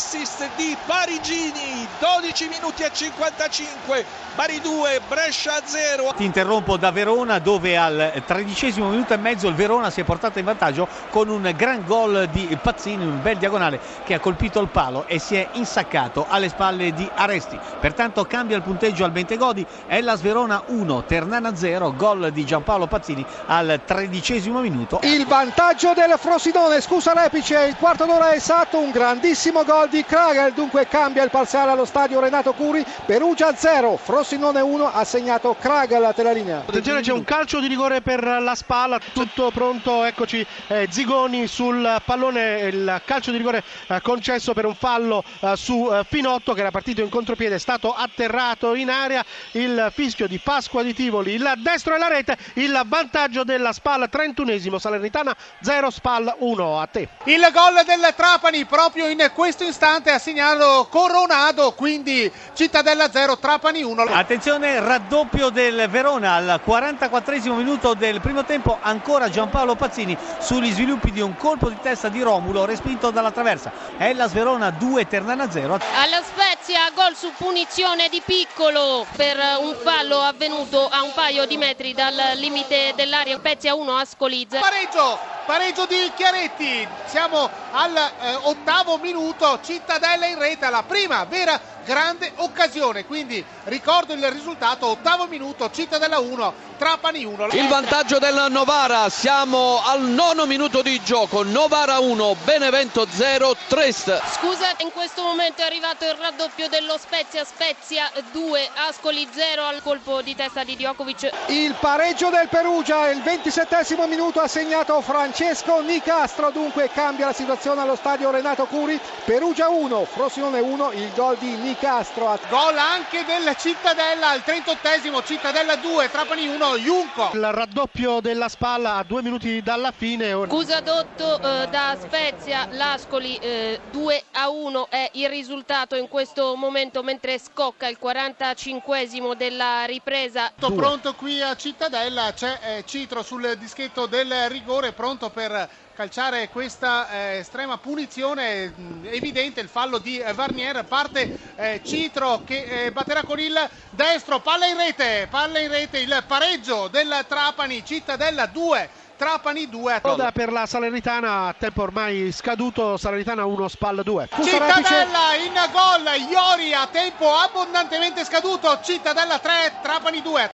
l'assist di Parigini, 12 minuti e 55, Bari 2, Brescia 0. Ti interrompo da Verona dove al tredicesimo minuto e mezzo il Verona si è portato in vantaggio con un gran gol di Pazzini, un bel diagonale che ha colpito il palo e si è insaccato alle spalle di Aresti. Pertanto cambia il punteggio al Bentegodi, Ellas Verona 1, Ternana 0, gol di Giampaolo Pazzini al tredicesimo minuto. Il vantaggio del Frosinone, scusa Repice, il quarto d'ora esatto, un grandissimo gol di Kragel, dunque cambia il parziale allo stadio Renato Curi, Perugia 0, Frosinone 1, ha segnato Kragel la linea. Attenzione c'è un calcio di rigore per la Spalla, tutto pronto, eccoci eh, Zigoni sul pallone, il calcio di rigore eh, concesso per un fallo eh, su eh, Pinotto che era partito in contropiede, è stato atterrato in area, il fischio di Pasqua di Tivoli, il destro e la rete, il vantaggio della Spalla, 31esimo Salernitana 0, Spal 1, a te. Il gol del Trapani proprio in questo istante ha segnato Coronado, quindi Cittadella 0, Trapani 1. Attenzione, raddoppio del Verona al 44 minuto del primo tempo, ancora Giampaolo Pazzini sugli sviluppi di un colpo di testa di Romulo respinto dalla traversa. Ellas Verona 2, Ternana 0. Alla Spezia, gol su punizione di Piccolo per un fallo avvenuto a un paio di metri dal limite dell'area. Spezia 1, Ascoli 0. Pareggio, pareggio di Chiaretti, siamo all'ottavo eh, minuto, Cittadella in rete, la prima vera grande occasione, quindi ricordo il risultato, ottavo minuto, Cittadella 1, Trapani 1. Il vantaggio del Novara, siamo al nono minuto di gioco, Novara 1, Benevento 0, Trest. Scusa, in questo momento è arrivato il raddoppio dello Spezia, Spezia 2, Ascoli 0 al colpo di testa di Djokovic. Il pareggio del Perugia, il 27 minuto ha segnato Francesco Nicastro, dunque cambia la situazione allo stadio Renato Curi, Perugia 1, Frosinone 1, il gol di Nicastro. Castro. Gol anche del Cittadella al 38esimo, Cittadella 2, Trapani 1, Junco. Il raddoppio della spalla a due minuti dalla fine. Scusa Dotto eh, da Spezia, l'Ascoli eh, 2 a 1 è il risultato in questo momento mentre scocca il 45esimo della ripresa. Tutto pronto qui a Cittadella, c'è eh, Citro sul dischetto del rigore pronto per calciare questa eh, estrema punizione mh, evidente il fallo di Varnier parte eh, Citro che eh, batterà con il destro palla in rete palla in rete il pareggio del Trapani Cittadella 2 Trapani 2 Coda per la Salernitana tempo ormai scaduto Salernitana 1 Spal 2 Cittadella in gol Iori a tempo abbondantemente scaduto Cittadella 3 Trapani 2